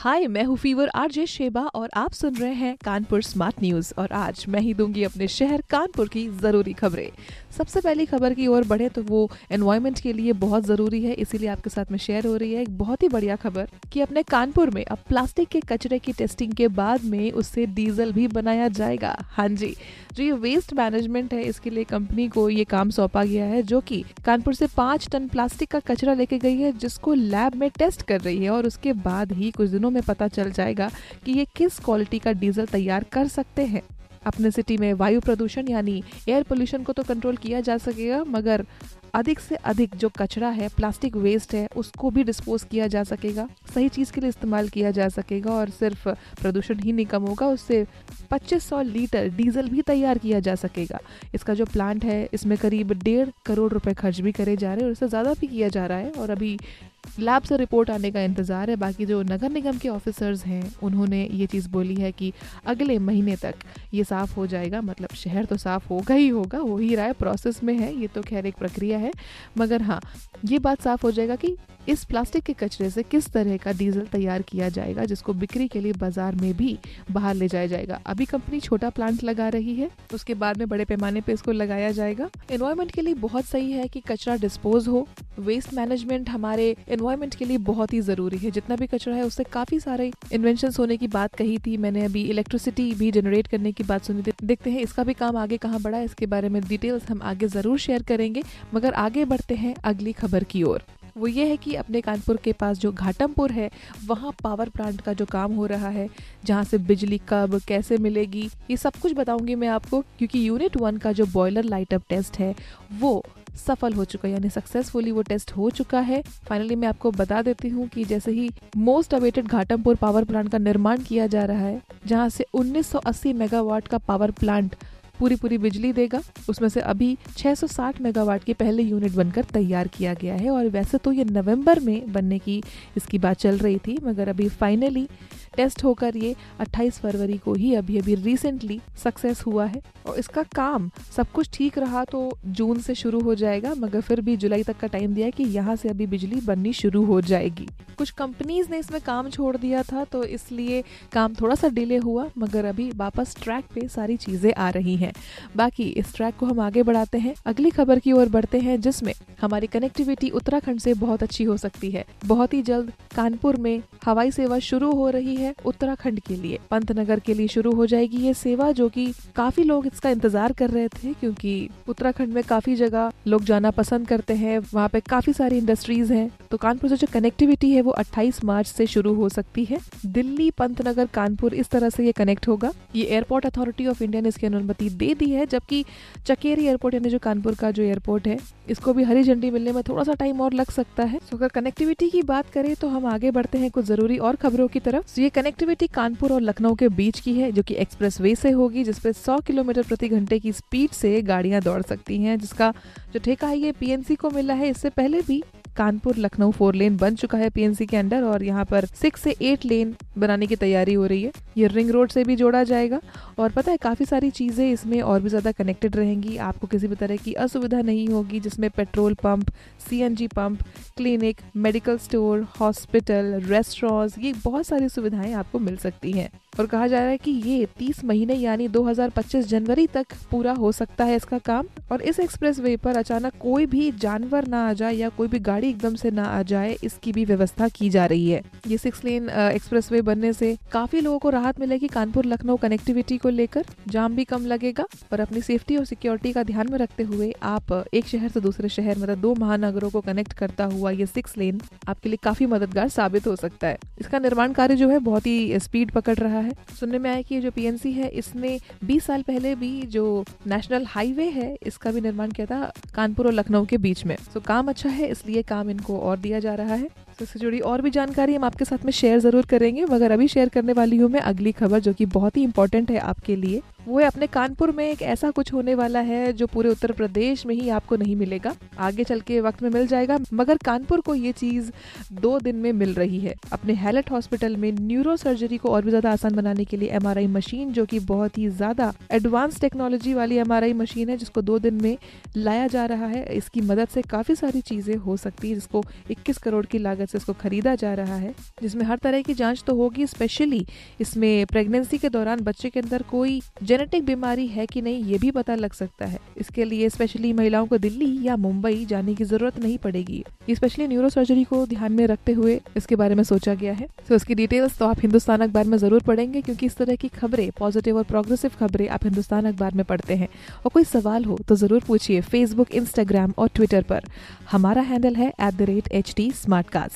हाय, मैं हूँ fever RJ Sheba और आप सुन रहे हैं कानपुर स्मार्ट न्यूज़। और आज मैं ही दूँगी अपने शहर कानपुर की ज़रूरी खबरें। सबसे पहली खबर की ओर बढ़े तो वो एनवायरमेंट के लिए बहुत ज़रूरी है, इसीलिए आपके साथ में शेयर हो रही है एक बहुत ही बढ़िया खबर कि अपने कानपुर में अब प्लास्टिक के कचरे की टेस्टिंग के बाद में उससे डीजल भी बनाया जाएगा। हाँ जी, जो ये वेस्ट मैनेजमेंट है, इसके लिए कंपनी को ये काम सौंपा गया है, जो की कानपुर से पाँच टन प्लास्टिक का कचरा लेके गई है, जिसको लैब में टेस्ट कर रही है और उसके बाद ही कुछ दिनों में पता चल जाएगा कि ये किस क्वालिटी का डीजल तैयार कर सकते हैं। अपने सिटी में वायु प्रदूषण यानी एयर पोल्यूशन को तो कंट्रोल किया जा सकेगा, मगर अधिक से अधिक जो कचरा है प्लास्टिक वेस्ट है, उसको भी डिस्पोज किया जा सकेगा। सही चीज़ के लिए इस्तेमाल किया जा सकेगा और सिर्फ़ प्रदूषण ही नहीं कम होगा, उससे 2500 लीटर डीजल भी तैयार किया जा सकेगा। इसका जो प्लांट है, इसमें करीब डेढ़ करोड़ रुपए खर्च भी करे जा रहे हैं और इससे ज़्यादा भी किया जा रहा है और अभी लैब से रिपोर्ट आने का इंतज़ार है। बाकी जो नगर निगम के ऑफिसर्स हैं, उन्होंने ये चीज़ बोली है कि अगले महीने तक ये साफ़ हो जाएगा मतलब शहर तो साफ़ होगा ही होगा, हो ही रहा है प्रोसेस में है, ये तो खैर एक प्रक्रिया है। मगर हाँ ये बात साफ़ हो जाएगा कि इस प्लास्टिक के कचरे से किस तरह का डीजल तैयार किया जाएगा, जिसको बिक्री के लिए बाज़ार में भी बाहर ले जाया जाएगा? अभी कंपनी छोटा प्लांट लगा रही है, उसके बाद में बड़े पैमाने पे इसको लगाया जाएगा। एनवायरमेंट के लिए बहुत सही है कि कचरा डिस्पोज हो। वेस्ट मैनेजमेंट हमारे एनवायरमेंट के लिए बहुत ही ज़रूरी है। जितना भी कचरा है, उससे काफ़ी सारे इन्वेंशन होने की बात कही थी। मैंने अभी इलेक्ट्रिसिटी भी जनरेट करने की बात सुनी थी। देखते हैं इसका भी काम आगे कहाँ बढ़ा है, इसके बारे में डिटेल्स हम आगे ज़रूर शेयर करेंगे। मगर आगे बढ़ते हैं अगली खबर की ओर। वो ये है कि अपने कानपुर के पास जो घाटमपुर है, वहाँ पावर प्लांट का जो काम हो रहा है, जहाँ से बिजली कब, कैसे मिलेगी, ये सब कुछ बताऊँगी मैं आपको क्योंकि यूनिट वन का जो बॉयलर लाइटअप टेस्ट है, वो सफल हो चुका है, यानी सक्सेसफुली वो टेस्ट हो चुका है। फाइनली मैं आपको बता देती हूँ कि जैसे ही most awaited Ghatampur power plant का निर्माण किया जा रहा है, जहाँ से 1980 मेगावाट का पावर प्लांट पूरी पूरी बिजली देगा। उसमें से अभी 660 मेगावाट की पहले यूनिट बनकर तैयार किया गया है और वैसे तो ये नवंबर में बनने की इसकी बात चल रही थी, मगर अभी फाइनली टेस्ट होकर ये 28 फरवरी को ही अभी अभी रिसेंटली सक्सेस हुआ है। और इसका काम सब कुछ ठीक रहा तो जून से शुरू हो जाएगा, मगर फिर भी जुलाई तक का टाइम दिया कि यहाँ से अभी बिजली बननी शुरू हो जाएगी। कुछ कंपनीज़ ने इसमें काम छोड़ दिया था तो इसलिए काम थोड़ा सा डिले हुआ, मगर अभी वापस ट्रैक पे सारी चीज़ें आ रही हैं। बाकी इस ट्रैक को हम आगे बढ़ाते हैं। अगली खबर की ओर बढ़ते हैं, जिसमें हमारी कनेक्टिविटी उत्तराखंड से बहुत अच्छी हो सकती है। बहुत ही जल्द कानपुर में हवाई सेवा शुरू हो रही है। उत्तराखंड के लिए। पंतनगर के लिए शुरू हो जाएगी ये सेवा, जो कि काफ़ी लोग इसका इंतज़ार कर रहे थे, क्योंकि उत्तराखंड में काफ़ी जगह लोग जाना पसंद करते हैं, वहाँ पे काफ़ी सारी इंडस्ट्रीज़ हैं। तो कानपुर से जो कनेक्टिविटी है, वो 28 मार्च से शुरू हो सकती है। दिल्ली, पंतनगर, कानपुर, इस तरह से ये कनेक्ट होगा। ये एयरपोर्ट अथॉरिटी ऑफ़ इंडिया ने इसकी अनुमति दे दी है, जबकि चकेरी एयरपोर्ट यानी जो कानपुर का जो एयरपोर्ट है, इसको भी हरी झंडी मिलने में थोड़ा सा टाइम और लग सकता है। अगर कनेक्टिविटी की बात करें तो हम आगे बढ़ते हैं कुछ ज़रूरी और खबरों की तरफ़। ये कनेक्टिविटी कानपुर और लखनऊ के बीच की है, जो कि एक्सप्रेस वे से होगी जिसपे 100 किलोमीटर प्रति घंटे की स्पीड से गाड़ियाँ दौड़ सकती हैं, जिसका जो ठेका है, ये पीएनसी को मिला है। इससे पहले भी कानपुर लखनऊ फोर लेन बन चुका है पीएनसी के अंडर और यहाँ पर सिक्स से एट लेन बनाने की तैयारी हो रही है। ये रिंग रोड से भी जोड़ा जाएगा और पता है काफ़ी सारी चीज़ें इसमें और भी ज़्यादा कनेक्टेड रहेंगी। आपको किसी भी तरह की असुविधा नहीं होगी जिसमें petrol pump CNG pump clinic medical store hospital restaurants ये बहुत सारी सुविधाएँ आपको मिल सकती हैं। और कहा जा रहा है कि ये 30 महीने यानी 2025 जनवरी तक पूरा हो सकता है इसका काम। और इस एक्सप्रेस वे पर अचानक कोई भी जानवर ना आ जाए या कोई भी गाड़ी एकदम से ना आ जाए, इसकी भी व्यवस्था की जा रही है। ये सिक्स लेन एक्सप्रेस बनने से काफ़ी लोगों को राहत मिलेगी कानपुर लखनऊ कनेक्टिविटी को लेकर। जाम भी कम लगेगा और अपनी सेफ्टी और सिक्योरिटी का ध्यान में रखते हुए आप एक शहर से दूसरे शहर मतलब दो महानगरों को कनेक्ट करता हुआ ये सिक्स लेन आपके लिए काफ़ी मददगार साबित हो सकता है। इसका निर्माण कार्य जो है बहुत ही स्पीड पकड़ रहा है। सुनने में आया कि जो पीएनसी है, इसने 20 साल पहले भी जो नेशनल हाईवे है, इसका भी निर्माण किया था कानपुर और लखनऊ के बीच में। तो काम अच्छा है, इसलिए काम इनको और दिया जा रहा है। तो इससे जुड़ी और भी जानकारी हम आपके साथ में शेयर ज़रूर करेंगे। मगर अभी शेयर करने वाली हूँ मैं अगली खबर, जो कि बहुत ही इंपॉर्टेंट है आपके लिए, वो है अपने कानपुर में एक ऐसा कुछ होने वाला है, जो पूरे उत्तर प्रदेश में ही आपको नहीं मिलेगा। आगे चल के वक्त में मिल जाएगा, मगर कानपुर को ये चीज़ दो दिन में मिल रही है। अपने हेलेट हॉस्पिटल में न्यूरो सर्जरी को और भी ज़्यादा आसान बनाने के लिए एमआरआई मशीन जो की बहुत ही ज़्यादा एडवांस टेक्नोलॉजी वाली एमआरआई मशीन है, जिसको दो दिन में लाया जा रहा है। इसकी मदद से काफ़ी सारी चीज़ें हो सकती है, जिसको 21 करोड़ की लागत से इसको खरीदा जा रहा है, जिसमें हर तरह की जाँच तो होगी स्पेशली इसमें प्रेगनेंसी के दौरान बच्चे के अंदर कोई जेनेटिक बीमारी है कि नहीं, ये भी पता लग सकता है। इसके लिए स्पेशली महिलाओं को दिल्ली या मुंबई जाने की ज़रूरत नहीं पड़ेगी। स्पेशली न्यूरो सर्जरी को ध्यान में रखते हुए इसके बारे में सोचा गया है। तो इसकी डिटेल्स तो आप हिंदुस्तान अखबार में ज़रूर पढ़ेंगे, क्योंकि इस तरह की खबरें पॉजिटिव और प्रोग्रेसिव खबरें आप हिंदुस्तान अखबार में पढ़ते हैं। और कोई सवाल हो तो ज़रूर पूछिए फेसबुक इंस्टाग्राम और ट्विटर पर। हमारा हैंडल है at the rate H T